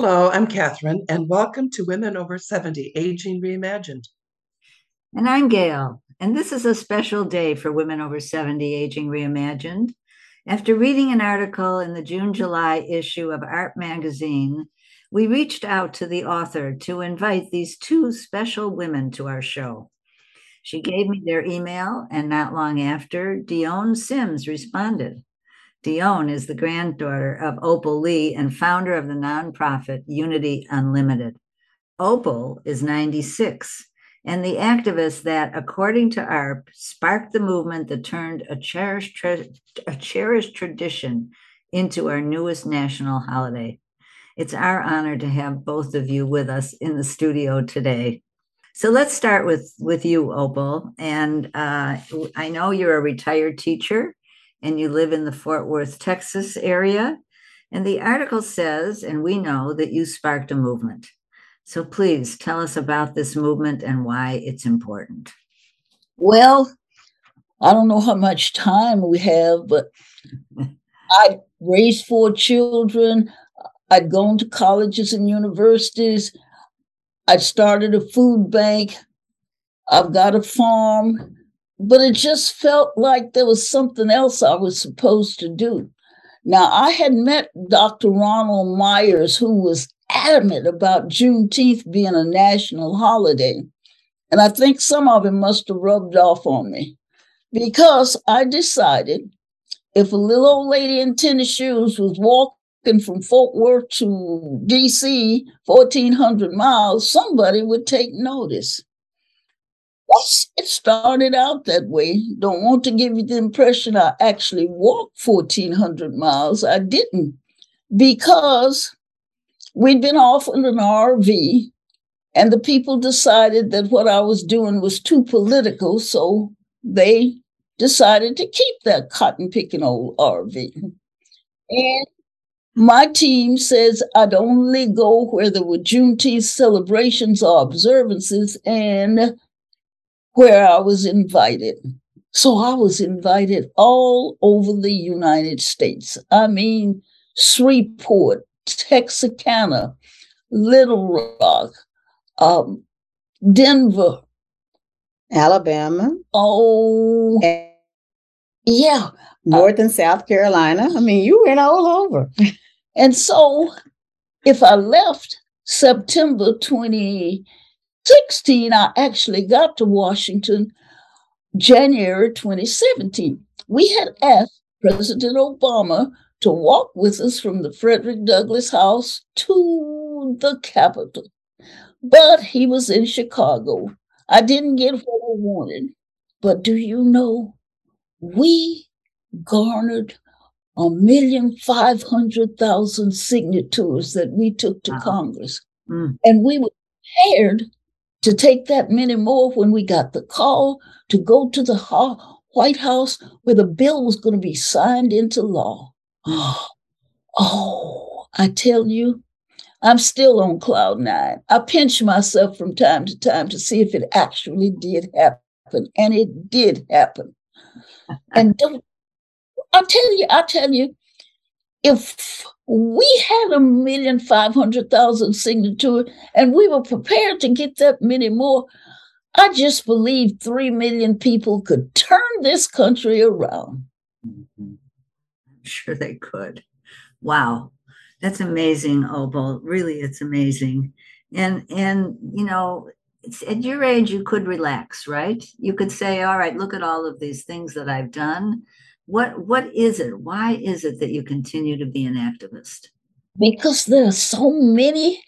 Hello, I'm Catherine, and welcome to Women Over 70 Aging Reimagined. And I'm Gail, and this is a special day for Women Over 70 Aging Reimagined. After reading an article in the June July issue of AARP Magazine, we reached out to the author to invite these two special women to our show. She gave me their email, and not long after, Dione Sims responded. Dione is the granddaughter of Opal Lee and founder of the nonprofit Unity Unlimited. Opal is 96 and the activist that, according to AARP, sparked the movement that turned a cherished, a cherished tradition into our newest national holiday. It's our honor to have both of you with us in the studio today. So let's start with with you, Opal. And uh, I know you're a retired teacher, and you live in the Fort Worth, Texas area. And the article says, and we know that you sparked a movement. So please tell us about this movement and why it's important. Well, I don't know how much time we have, but I raised four children. I'd gone to colleges and universities. I'd started a food bank. I've got a farm but it just felt like there was something else I was supposed to do. Now, I had met Dr. Ronald Myers, who was adamant about Juneteenth being a national holiday. And I think some of it must have rubbed off on me because I decided if a little old lady in tennis shoes was walking from Fort Worth to DC, 1,400 miles, somebody would take notice. Yes, it started out that way. Don't want to give you the impression I actually walked 1,400 miles. I didn't because we'd been off in an RV and the people decided that what I was doing was too political. So they decided to keep that cotton picking old RV. And my team says I'd only go where there were Juneteenth celebrations or observances and where I was invited. So I was invited all over the United States. I mean, Shreveport, Texarkana, Little Rock, um, Denver, Alabama. Oh, yeah. North and South Carolina. I mean, you went all over. and so if I left September 20, 16, I actually got to Washington January 2017. We had asked President Obama to walk with us from the Frederick Douglass House to the Capitol, but he was in Chicago. I didn't get what I wanted, but do you know, we garnered a million five hundred thousand signatures that we took to wow. Congress. Mm. And we were prepared to take that many more when we got the call to go to the White House where the bill was going to be signed into law. Oh, I tell you, I'm still on cloud nine. I pinch myself from time to time to see if it actually did happen, and it did happen. and don't, I tell you, I tell you, if we had a million five hundred thousand signatures and we were prepared to get that many more. I just believe three million people could turn this country around. Mm-hmm. Sure, they could. Wow, that's amazing, Opal. Really, it's amazing. And and you know, at your age, you could relax, right? You could say, "All right, look at all of these things that I've done." What what is it? Why is it that you continue to be an activist? Because there are so many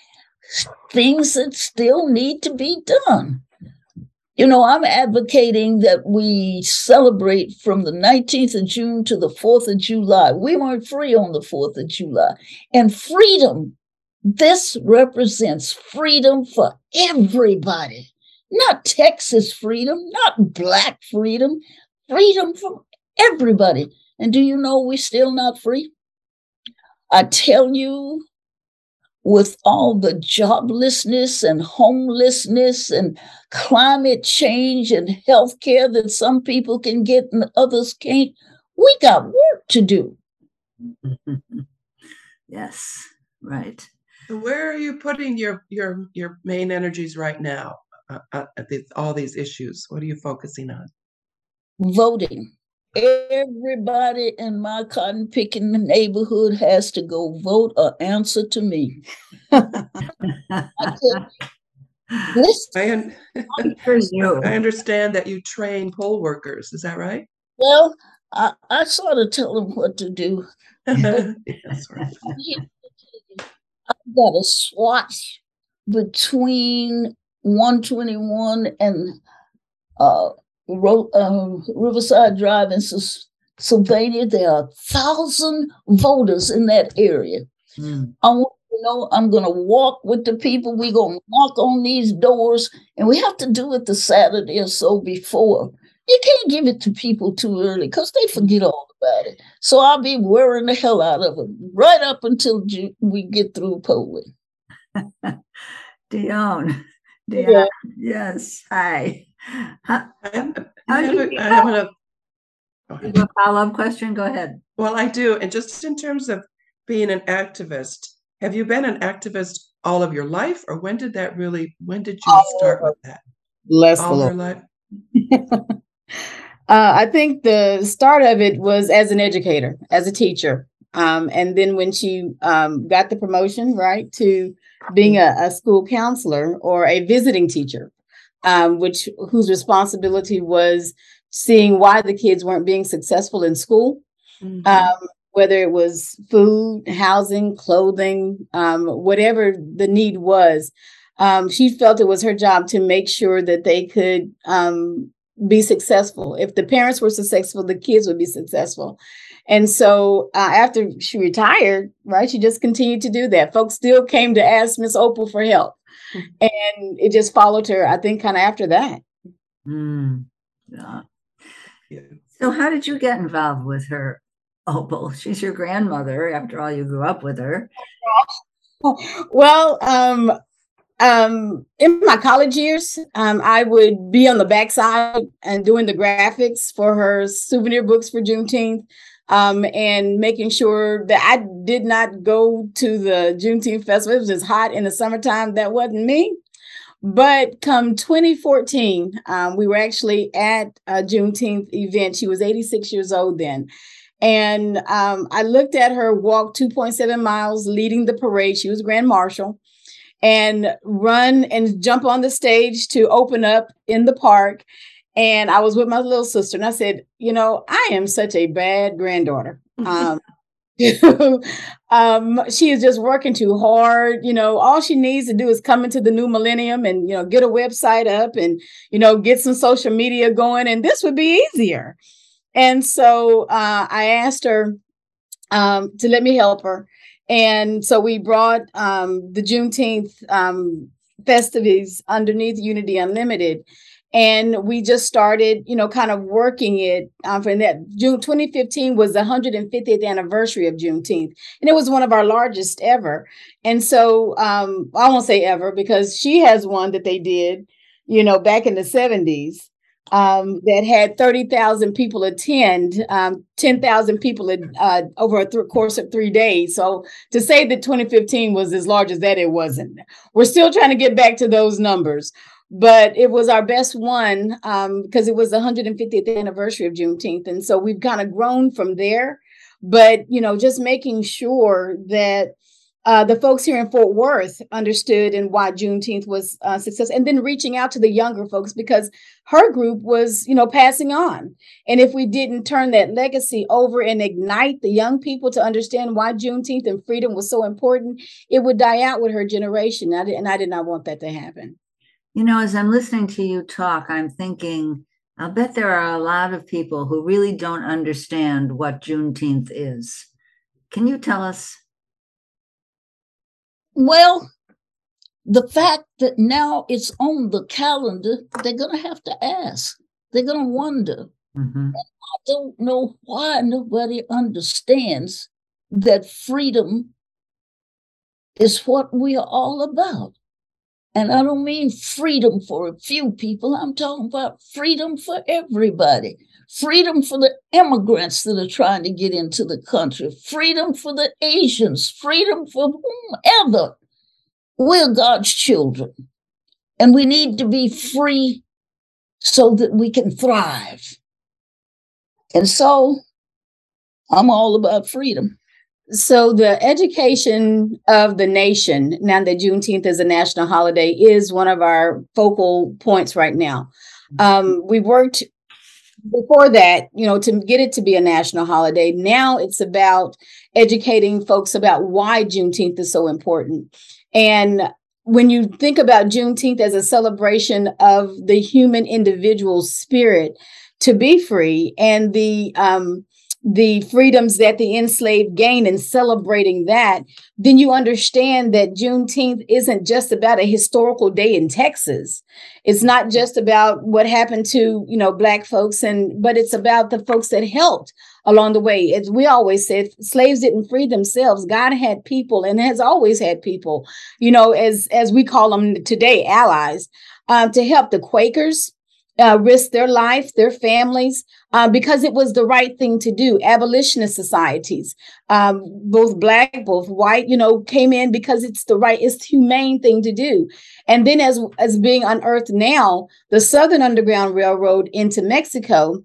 things that still need to be done. You know, I'm advocating that we celebrate from the 19th of June to the 4th of July. We weren't free on the 4th of July. And freedom, this represents freedom for everybody, not Texas freedom, not Black freedom, freedom from everybody. And do you know we're still not free? I tell you, with all the joblessness and homelessness and climate change and health care that some people can get and others can't, we got work to do. yes, right. Where are you putting your your your main energies right now? Uh, uh, at this, all these issues, what are you focusing on? Voting. Everybody in my cotton picking neighborhood has to go vote or answer to me. I, un- I understand that you train poll workers. Is that right? Well, I, I sort of tell them what to do. right. I've got a swatch between 121 and uh, Uh, Riverside Drive in Sylvania. There are a thousand voters in that area. Mm. I want you know, I'm going to walk with the people. We're going to knock on these doors, and we have to do it the Saturday or so before. You can't give it to people too early because they forget all about it. So I'll be wearing the hell out of them right up until we get through polling. Dione, Dione, yeah. yes, hi. How, I, I, have a, I have a, a follow up question. Go ahead. Well, I do, and just in terms of being an activist, have you been an activist all of your life, or when did that really? When did you all start with that? Bless all your life. uh, I think the start of it was as an educator, as a teacher, um, and then when she um, got the promotion, right, to being a, a school counselor or a visiting teacher, um, which whose responsibility was seeing why the kids weren't being successful in school. Mm-hmm. Um, whether it was food, housing, clothing, um, whatever the need was. Um, she felt it was her job to make sure that they could um, be successful. If the parents were successful, the kids would be successful. And so uh, after she retired, right, she just continued to do that. Folks still came to ask Miss Opal for help. Mm-hmm. And it just followed her, I think, kind of after that. Mm. Yeah. So, how did you get involved with her Opal. She's your grandmother. After all, you grew up with her. Well, um, um, in my college years, um, I would be on the backside and doing the graphics for her souvenir books for Juneteenth. Um, and making sure that I did not go to the Juneteenth festival. It was just hot in the summertime. That wasn't me. But come 2014, um, we were actually at a Juneteenth event. She was 86 years old then. And um, I looked at her walk 2.7 miles leading the parade. She was Grand Marshal and run and jump on the stage to open up in the park. And I was with my little sister, and I said, You know, I am such a bad granddaughter. Um, um, she is just working too hard. You know, all she needs to do is come into the new millennium and, you know, get a website up and, you know, get some social media going, and this would be easier. And so uh, I asked her um, to let me help her. And so we brought um, the Juneteenth um, festivities underneath Unity Unlimited. And we just started, you know, kind of working it um, from that. June 2015 was the 150th anniversary of Juneteenth, and it was one of our largest ever. And so um, I won't say ever because she has one that they did, you know, back in the 70s um, that had 30,000 people attend, um, 10,000 people uh, over a th- course of three days. So to say that 2015 was as large as that, it wasn't. We're still trying to get back to those numbers, but it was our best one because um, it was the 150th anniversary of Juneteenth. And so we've kind of grown from there. But, you know, just making sure that uh, the folks here in Fort Worth understood and why Juneteenth was uh, success, and then reaching out to the younger folks because her group was, you know, passing on. And if we didn't turn that legacy over and ignite the young people to understand why Juneteenth and freedom was so important, it would die out with her generation. And I, and I did not want that to happen. You know, as I'm listening to you talk, I'm thinking, I'll bet there are a lot of people who really don't understand what Juneteenth is. Can you tell us well, the fact that now it's on the calendar, they're going to have to ask. They're going to wonder. Mm-hmm. I don't know why nobody understands that freedom is what we are all about. And I don't mean freedom for a few people, I'm talking about freedom for everybody. Freedom for the immigrants that are trying to get into the country, freedom for the Asians, freedom for whomever. We're God's children, and we need to be free so that we can thrive. And so I'm all about freedom. So, the education of the nation, now that Juneteenth is a national holiday, is one of our focal points right now. Um, we worked before that, you know, to get it to be a national holiday. Now it's about educating folks about why Juneteenth is so important. And when you think about Juneteenth as a celebration of the human individual spirit to be free and the um, the freedoms that the enslaved gained and celebrating that, then you understand that Juneteenth isn't just about a historical day in Texas. It's not just about what happened to, you know, black folks and but it's about the folks that helped along the way. As we always said, slaves didn't free themselves. God had people and has always had people, you know, as as we call them today, allies, um, to help the Quakers uh, risk their life, their families, uh, because it was the right thing to do. Abolitionist societies, um, both black, both white, you know, came in because it's the right, it's the humane thing to do. And then, as as being unearthed now, the Southern Underground Railroad into Mexico,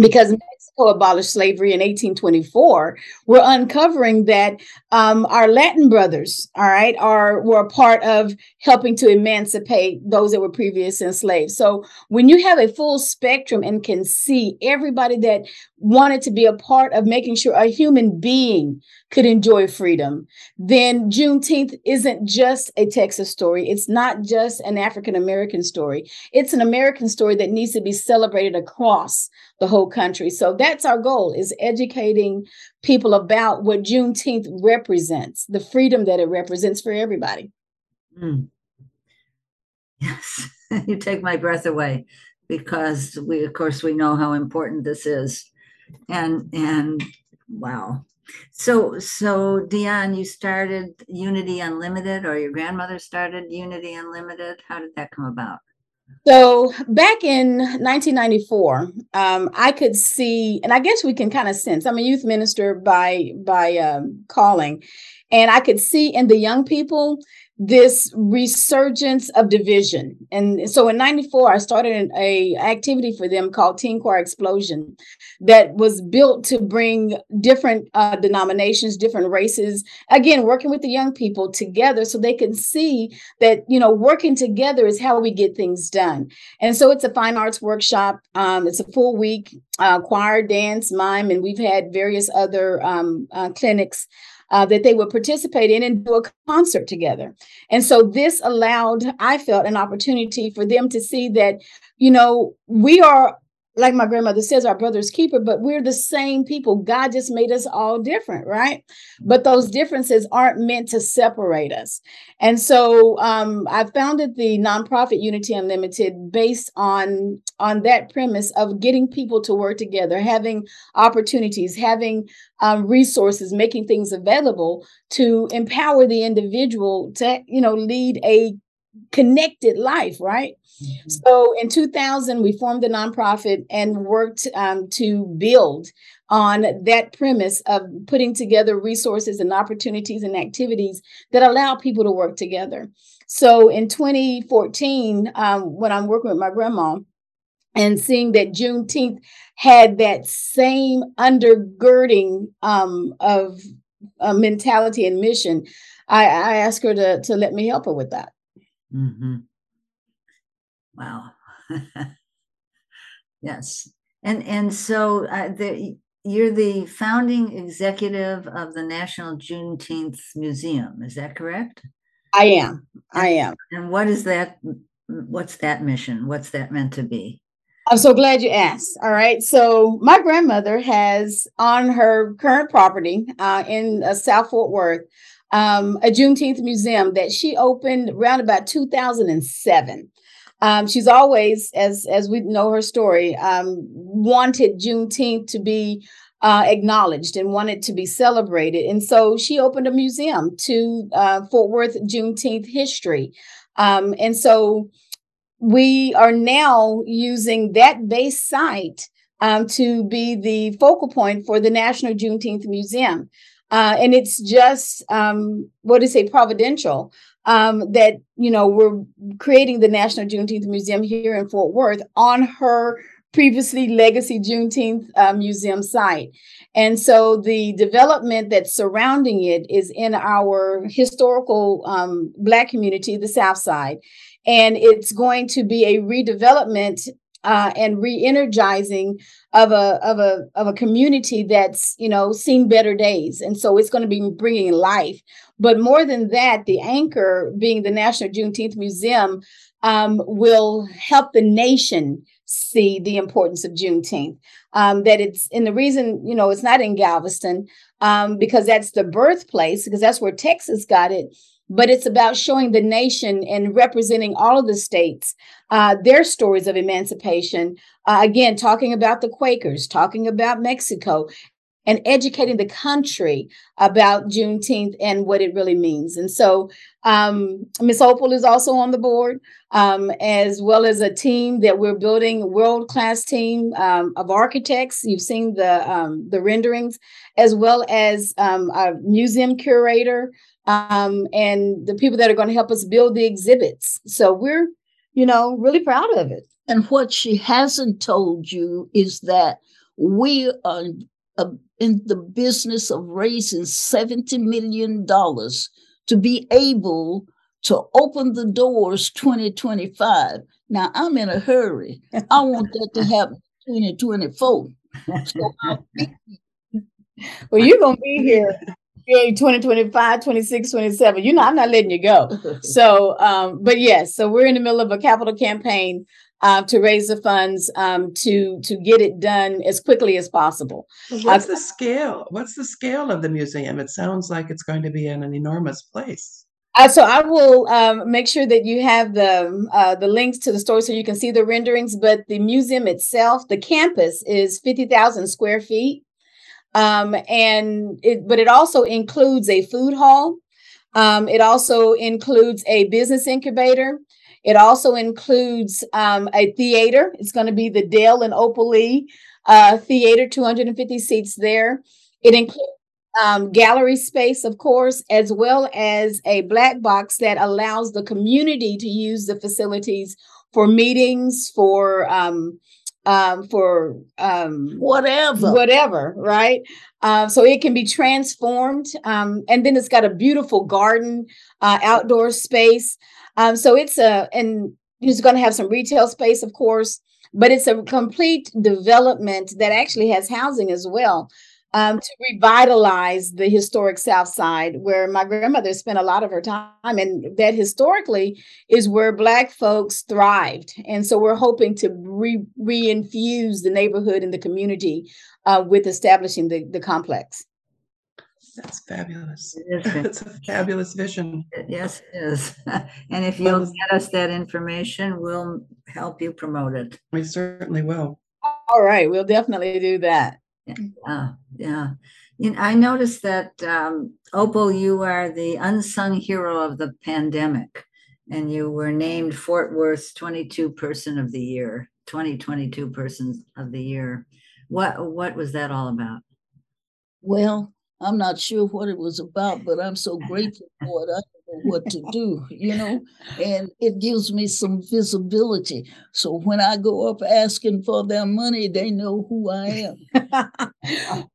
because Mexico abolished slavery in 1824, we're uncovering that um, our Latin brothers, all right, are were a part of helping to emancipate those that were previously enslaved. So when you have a full spectrum and can see everybody that wanted to be a part of making sure a human being could enjoy freedom, then Juneteenth isn't just a Texas story. It's not just an African American story. It's an American story that needs to be celebrated across the whole country. So that's our goal is educating people about what Juneteenth represents, the freedom that it represents for everybody. Mm. Yes, you take my breath away because we of course we know how important this is. And and wow. So so Dione, you started Unity Unlimited or your grandmother started Unity Unlimited. How did that come about? So back in 1994, um, I could see, and I guess we can kind of sense. I'm a youth minister by by um, calling, and I could see in the young people this resurgence of division. And so in 94, I started a activity for them called Teen Choir Explosion that was built to bring different uh, denominations, different races, again, working with the young people together so they can see that, you know, working together is how we get things done. And so it's a fine arts workshop. Um, it's a full week, uh, choir, dance, mime, and we've had various other um, uh, clinics uh, that they would participate in and do a concert together. And so this allowed, I felt, an opportunity for them to see that, you know, we are like my grandmother says, our brother's keeper, but we're the same people. God just made us all different, right? But those differences aren't meant to separate us. And so um, I founded the nonprofit Unity Unlimited based on on that premise of getting people to work together, having opportunities, having um, resources, making things available to empower the individual to, you know, lead a connected life, right? Mm-hmm. So in 2000, we formed the nonprofit and worked um, to build on that premise of putting together resources and opportunities and activities that allow people to work together. So in 2014, um, when I'm working with my grandma, and seeing that Juneteenth had that same undergirding um, of uh, mentality and mission, I, I asked her to, to let me help her with that. Mm-hmm. Wow. yes. And and so uh, the, you're the founding executive of the National Juneteenth Museum. Is that correct? I am. I am. And what is that? What's that mission? What's that meant to be? I'm so glad you asked. All right. So, my grandmother has on her current property uh, in uh, South Fort Worth um, a Juneteenth museum that she opened around about 2007. Um, she's always, as as we know her story, um, wanted Juneteenth to be uh, acknowledged and wanted to be celebrated, and so she opened a museum to uh, Fort Worth Juneteenth history, um, and so we are now using that base site um, to be the focal point for the National Juneteenth Museum. Uh, and it's just um, what is a providential um, that you know we're creating the National Juneteenth Museum here in Fort Worth on her previously Legacy Juneteenth uh, Museum site. And so the development that's surrounding it is in our historical um, Black community, the South Side. And it's going to be a redevelopment uh, and re-energizing of a of a of a community that's you know seen better days. And so it's going to be bringing life. But more than that the anchor being the national juneteenth museum um, will help the nation see the importance of juneteenth. Um, that it's and the reason you know it's not in galveston um, because that's the birthplace because that's where texas got it. But it's about showing the nation and representing all of the states uh, their stories of emancipation. Uh, again, talking about the Quakers, talking about Mexico, and educating the country about Juneteenth and what it really means. And so, um, Miss Opal is also on the board, um, as well as a team that we're building, a world class team um, of architects. You've seen the um, the renderings, as well as um, a museum curator, um, and the people that are going to help us build the exhibits. So we're, you know, really proud of it. And what she hasn't told you is that we are uh, in the business of raising $70 million to be able to open the doors 2025. Now, I'm in a hurry. I want that to happen 2024. So well, you're going to be here 2025, 26, 27. You know, I'm not letting you go. So, um, but yes, so we're in the middle of a capital campaign uh, to raise the funds um, to to get it done as quickly as possible. What's uh, the scale? What's the scale of the museum? It sounds like it's going to be in an enormous place. Uh, so I will um, make sure that you have the uh, the links to the store so you can see the renderings. But the museum itself, the campus, is fifty thousand square feet. Um, and it, but it also includes a food hall. Um, it also includes a business incubator. It also includes um, a theater. It's going to be the Dale and Opal Lee uh, Theater, 250 seats there. It includes um, gallery space, of course, as well as a black box that allows the community to use the facilities for meetings, for um, um, for um, whatever, whatever, right? Uh, so it can be transformed, um, and then it's got a beautiful garden, uh, outdoor space. Um, so it's a and it's going to have some retail space, of course, but it's a complete development that actually has housing as well um, to revitalize the historic South Side, where my grandmother spent a lot of her time, and that historically is where Black folks thrived. And so we're hoping to re- reinfuse the neighborhood and the community uh, with establishing the, the complex. That's fabulous. It is. it's a fabulous vision. Yes, it is. and if you'll get us that information, we'll help you promote it. We certainly will. All right, we'll definitely do that. Yeah, yeah. You know, I noticed that um, Opal, you are the unsung hero of the pandemic, and you were named Fort Worth's 22 Person of the Year, 2022 Person of the Year. What what was that all about? Well, I'm not sure what it was about, but I'm so grateful for it. I what to do, you know, and it gives me some visibility. So when I go up asking for their money, they know who I am.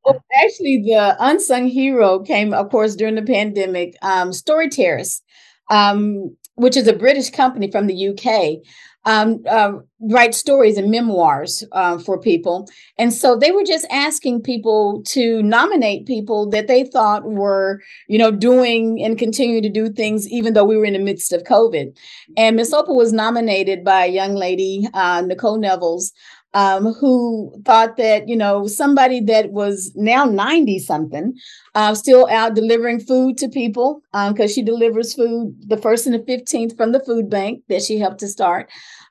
well, actually, the unsung hero came, of course, during the pandemic. Um, Story Terrace, um, which is a British company from the UK um, uh, write stories and memoirs uh, for people. And so they were just asking people to nominate people that they thought were, you know, doing and continuing to do things, even though we were in the midst of COVID. And Miss Opal was nominated by a young lady, uh, Nicole Nevels. Um, who thought that you know somebody that was now 90 something uh, still out delivering food to people because um, she delivers food the first and the 15th from the food bank that she helped to start.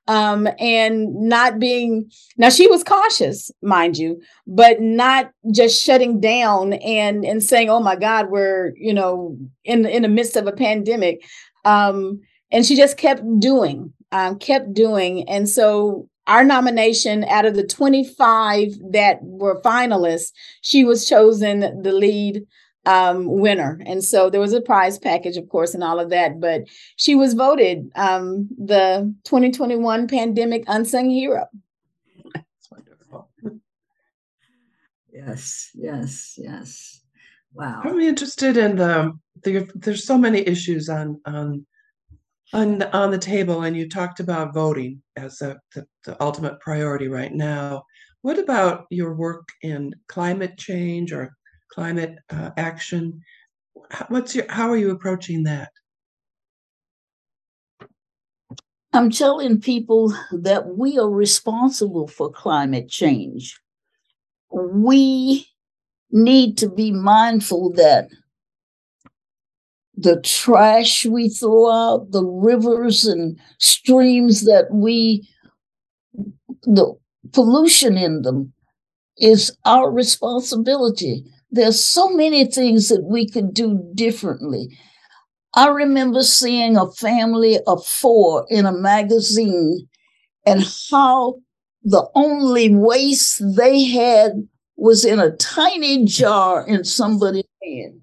Um, and not being now she was cautious, mind you, but not just shutting down and and saying, "Oh my God, we're you know in in the midst of a pandemic," um, and she just kept doing, um, kept doing, and so our nomination out of the 25 that were finalists, she was chosen the lead um, winner. And so there was a prize package, of course, and all of that. But she was voted um, the 2021 pandemic unsung hero. That's wonderful. Yes, yes, yes. Wow. I'm interested in the, the there's so many issues on on on on the table, and you talked about voting as a, the, the ultimate priority right now. What about your work in climate change or climate uh, action? What's your how are you approaching that? I'm telling people that we are responsible for climate change. We need to be mindful that the trash we throw out, the rivers and streams that we, the pollution in them is our responsibility. There's so many things that we could do differently. I remember seeing a family of four in a magazine and how the only waste they had was in a tiny jar in somebody's hand.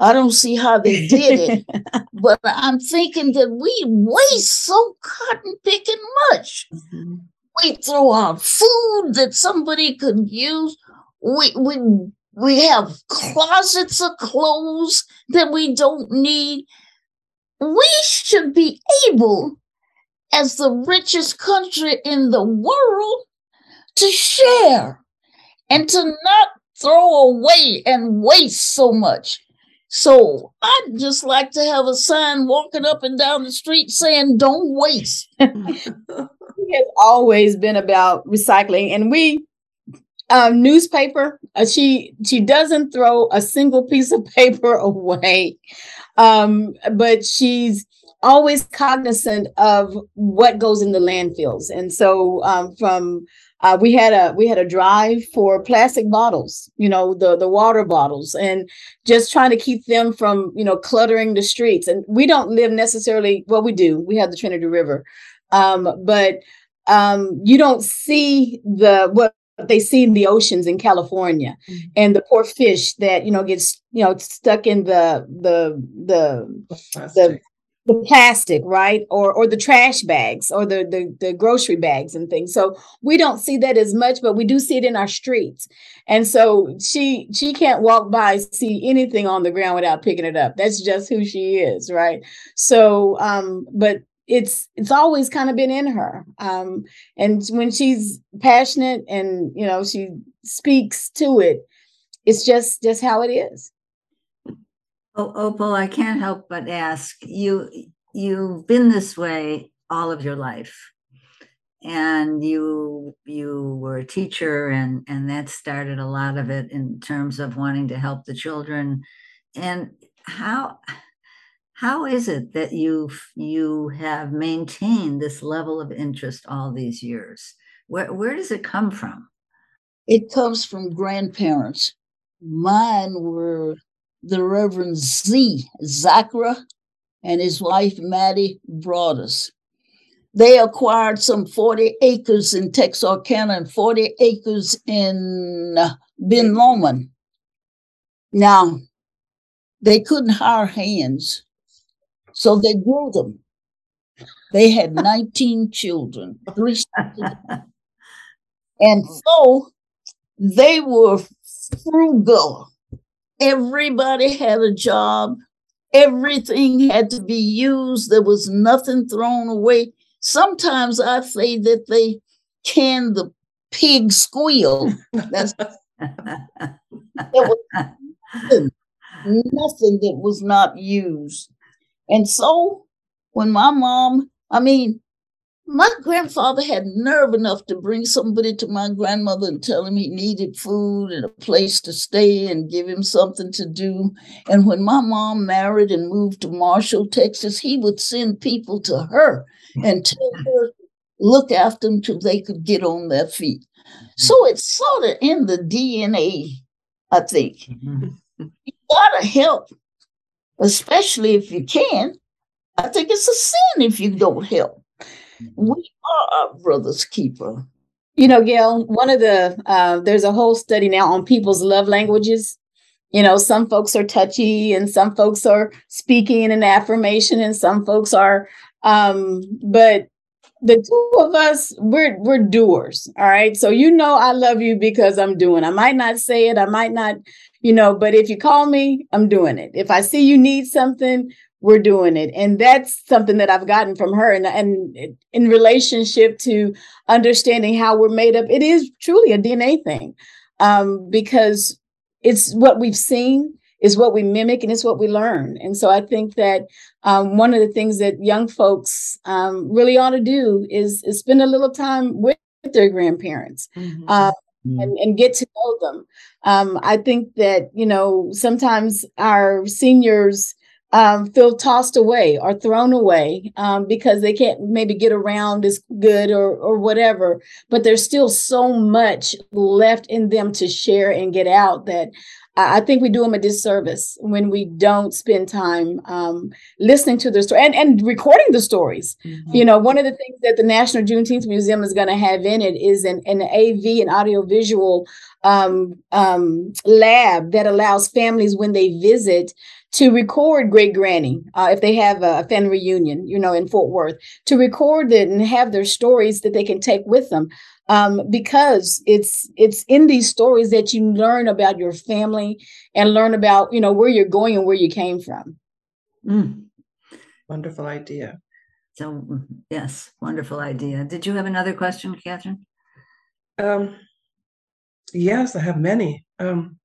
I don't see how they did it, but I'm thinking that we waste so cotton picking much. Mm-hmm. We throw out food that somebody could use. We we we have closets of clothes that we don't need. We should be able, as the richest country in the world, to share and to not throw away and waste so much. So I'd just like to have a sign walking up and down the street saying, don't waste. it has always been about recycling. And we, um, newspaper, uh, she she doesn't throw a single piece of paper away. Um, but she's always cognizant of what goes in the landfills. And so um, from uh, we had a we had a drive for plastic bottles, you know, the the water bottles, and just trying to keep them from you know cluttering the streets. And we don't live necessarily well, we do. We have the Trinity River, um, but um, you don't see the what they see in the oceans in California, mm-hmm. and the poor fish that you know gets you know stuck in the the the the the plastic right? Or or the trash bags or the, the the grocery bags and things. So we don't see that as much but we do see it in our streets. And so she she can't walk by see anything on the ground without picking it up. That's just who she is right? So um but it's it's always kind of been in her. Um and when she's passionate and you know she speaks to it it's just just how it is Oh, oh Opal, I can't help but ask you. You've been this way all of your life, and you you were a teacher, and and that started a lot of it in terms of wanting to help the children. And how how is it that you you have maintained this level of interest all these years? Where where does it come from? It comes from grandparents. Mine were the Reverend Z. Zachra and his wife Maddie Broadus. They acquired some 40 acres in Texarkana and 40 acres in uh, Ben Lomond. Now, they couldn't hire hands, so they grew them. They had 19 children, three and so they were frugal Everybody had a job. Everything had to be used. There was nothing thrown away. Sometimes I say that they canned the pig squeal. That's nothing, nothing that was not used. And so when my mom, I mean, my grandfather had nerve enough to bring somebody to my grandmother and tell him he needed food and a place to stay and give him something to do. And when my mom married and moved to Marshall, Texas, he would send people to her and tell her look after them till they could get on their feet. So it's sort of in the DNA, I think. Mm-hmm. You gotta help, especially if you can. I think it's a sin if you don't help. We are our brother's keeper. You know, Gail, one of the, uh, there's a whole study now on people's love languages. You know, some folks are touchy and some folks are speaking in an affirmation and some folks are um but the two of us we're we're doers all right so you know i love you because i'm doing i might not say it i might not you know but if you call me i'm doing it if i see you need something we're doing it. And that's something that i've gotten from her. And, and in relationship to understanding how we're made up it is truly a dna thing. Um, because it's what we've seen is what we mimic and it's what we learn. And so i think that um, one of the things that young folks um, really ought to do is, is spend a little time with their grandparents mm-hmm. uh, mm-hmm. and, and, get to know them. Um, i think that you know sometimes our seniors um, feel tossed away or thrown away um, because they can't maybe get around as good or or whatever. But there's still so much left in them to share and get out that I think we do them a disservice when we don't spend time um, listening to their story and, and recording the stories. Mm-hmm. You know, one of the things that the National Juneteenth Museum is going to have in it is an, an AV and audiovisual um, um, lab that allows families when they visit to record great granny uh, if they have a family reunion, you know, in Fort Worth, to record it and have their stories that they can take with them. Um, because it's it's in these stories that you learn about your family and learn about you know where you're going and where you came from. Mm. Wonderful idea. So yes, wonderful idea. Did you have another question, Catherine? Um, yes, I have many. Um,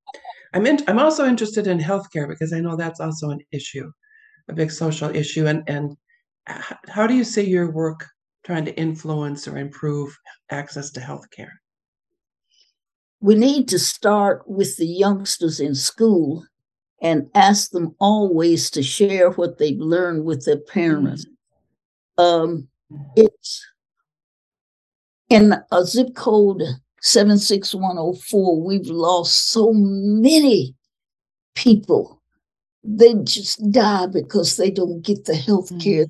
I'm in, I'm also interested in healthcare because I know that's also an issue, a big social issue. And and how do you see your work trying to influence or improve access to healthcare? We need to start with the youngsters in school and ask them always to share what they've learned with their parents. Mm-hmm. Um, it's in a zip code 76104, we've lost so many people. They just die because they don't get the health mm. care.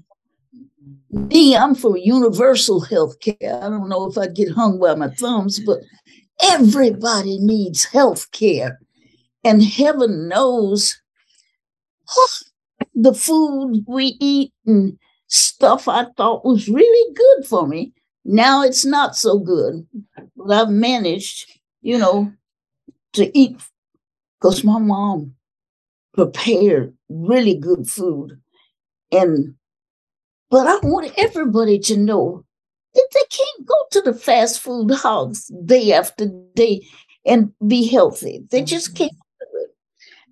Mm-hmm. Me, I'm for universal health care. I don't know if I'd get hung by my thumbs, but everybody needs health care. And heaven knows the food we eat and stuff I thought was really good for me now it's not so good, but I've managed, you know, to eat because my mom prepared really good food. And, but I want everybody to know that they can't go to the fast food house day after day and be healthy. They just mm-hmm. can't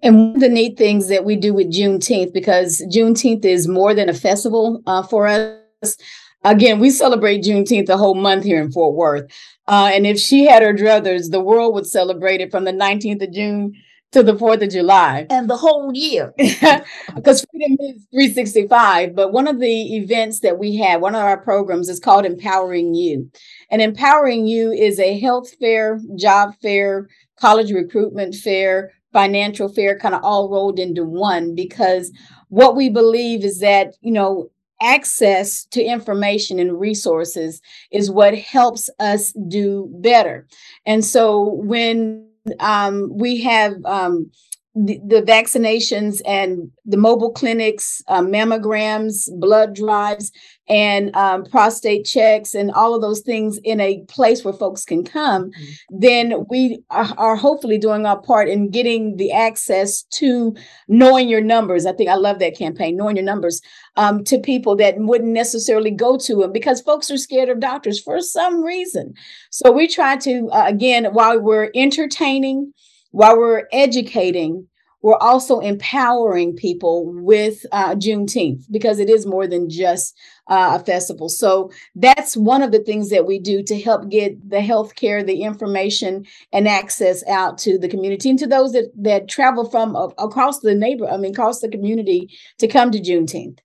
and one of the neat things that we do with Juneteenth, because Juneteenth is more than a festival uh, for us, again, we celebrate Juneteenth the whole month here in Fort Worth. Uh, and if she had her druthers, the world would celebrate it from the 19th of June to the 4th of July. And the whole year. because freedom is 365. But one of the events that we have, one of our programs is called Empowering You. And Empowering You is a health fair, job fair, college recruitment fair, financial fair, kind of all rolled into one because what we believe is that, you know, access to information and resources is what helps us do better. And so when um, we have um, the, the, vaccinations and the mobile clinics, uh, mammograms, blood drives, and um, prostate checks, and all of those things in a place where folks can come, mm-hmm. then we are, are, hopefully doing our part in getting the access to knowing your numbers. I think I love that campaign, knowing your numbers um, to people that wouldn't necessarily go to them because folks are scared of doctors for some reason. So we try to, uh, again, while we're entertaining, while we're educating, we're also empowering people with uh, Juneteenth because it is more than just uh, a festival. So that's one of the things that we do to help get the healthcare, the information, and access out to the community and to those that that travel from uh, across the neighbor, I mean, across the community to come to Juneteenth.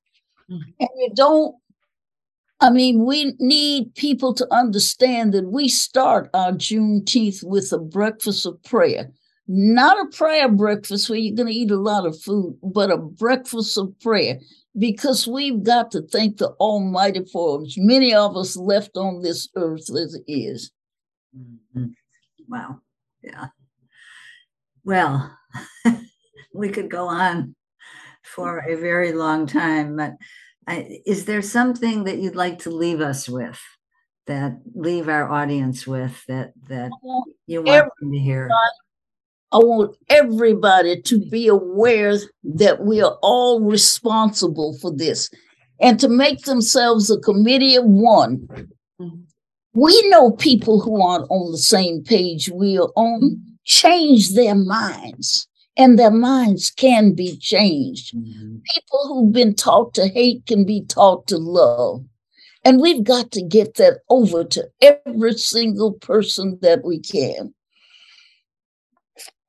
Mm-hmm. And you don't. I mean, we need people to understand that we start our Juneteenth with a breakfast of prayer not a prayer breakfast where you're going to eat a lot of food, but a breakfast of prayer because we've got to thank the Almighty for as many of us left on this earth as is. Mm-hmm. Wow. Yeah. Well, we could go on for a very long time, but I, is there something that you'd like to leave us with? That leave our audience with that that you want them to hear? I want everybody to be aware that we are all responsible for this and to make themselves a committee of one. We know people who aren't on the same page we are on, change their minds, and their minds can be changed. Mm-hmm. People who've been taught to hate can be taught to love. And we've got to get that over to every single person that we can.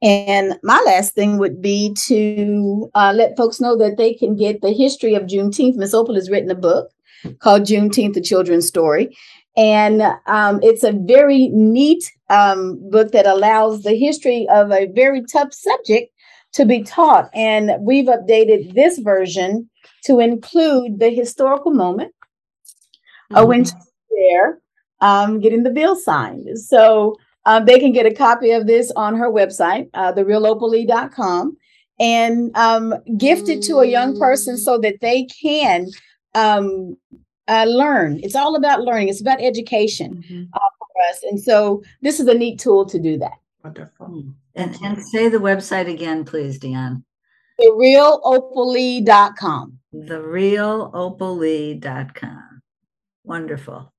And my last thing would be to uh, let folks know that they can get the history of Juneteenth. Miss Opal has written a book called Juneteenth, the Children's Story. And um, it's a very neat um, book that allows the history of a very tough subject to be taught. And we've updated this version to include the historical moment mm-hmm. of when there um, getting the bill signed. So um, they can get a copy of this on her website, uh, therealopallee.com, and um, gift it to a young person so that they can um, uh, learn. It's all about learning. It's about education mm-hmm. uh, for us, and so this is a neat tool to do that. Wonderful. Hmm. And, and say the website again, please, Dione. Therealopallee.com. Therealopallee.com. Wonderful.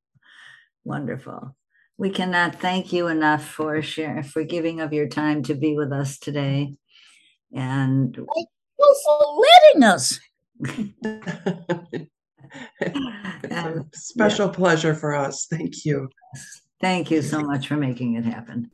Wonderful. We cannot thank you enough for sharing, for giving of your time to be with us today. And thank you for letting us. it's special yeah. pleasure for us. Thank you. Thank you so much for making it happen.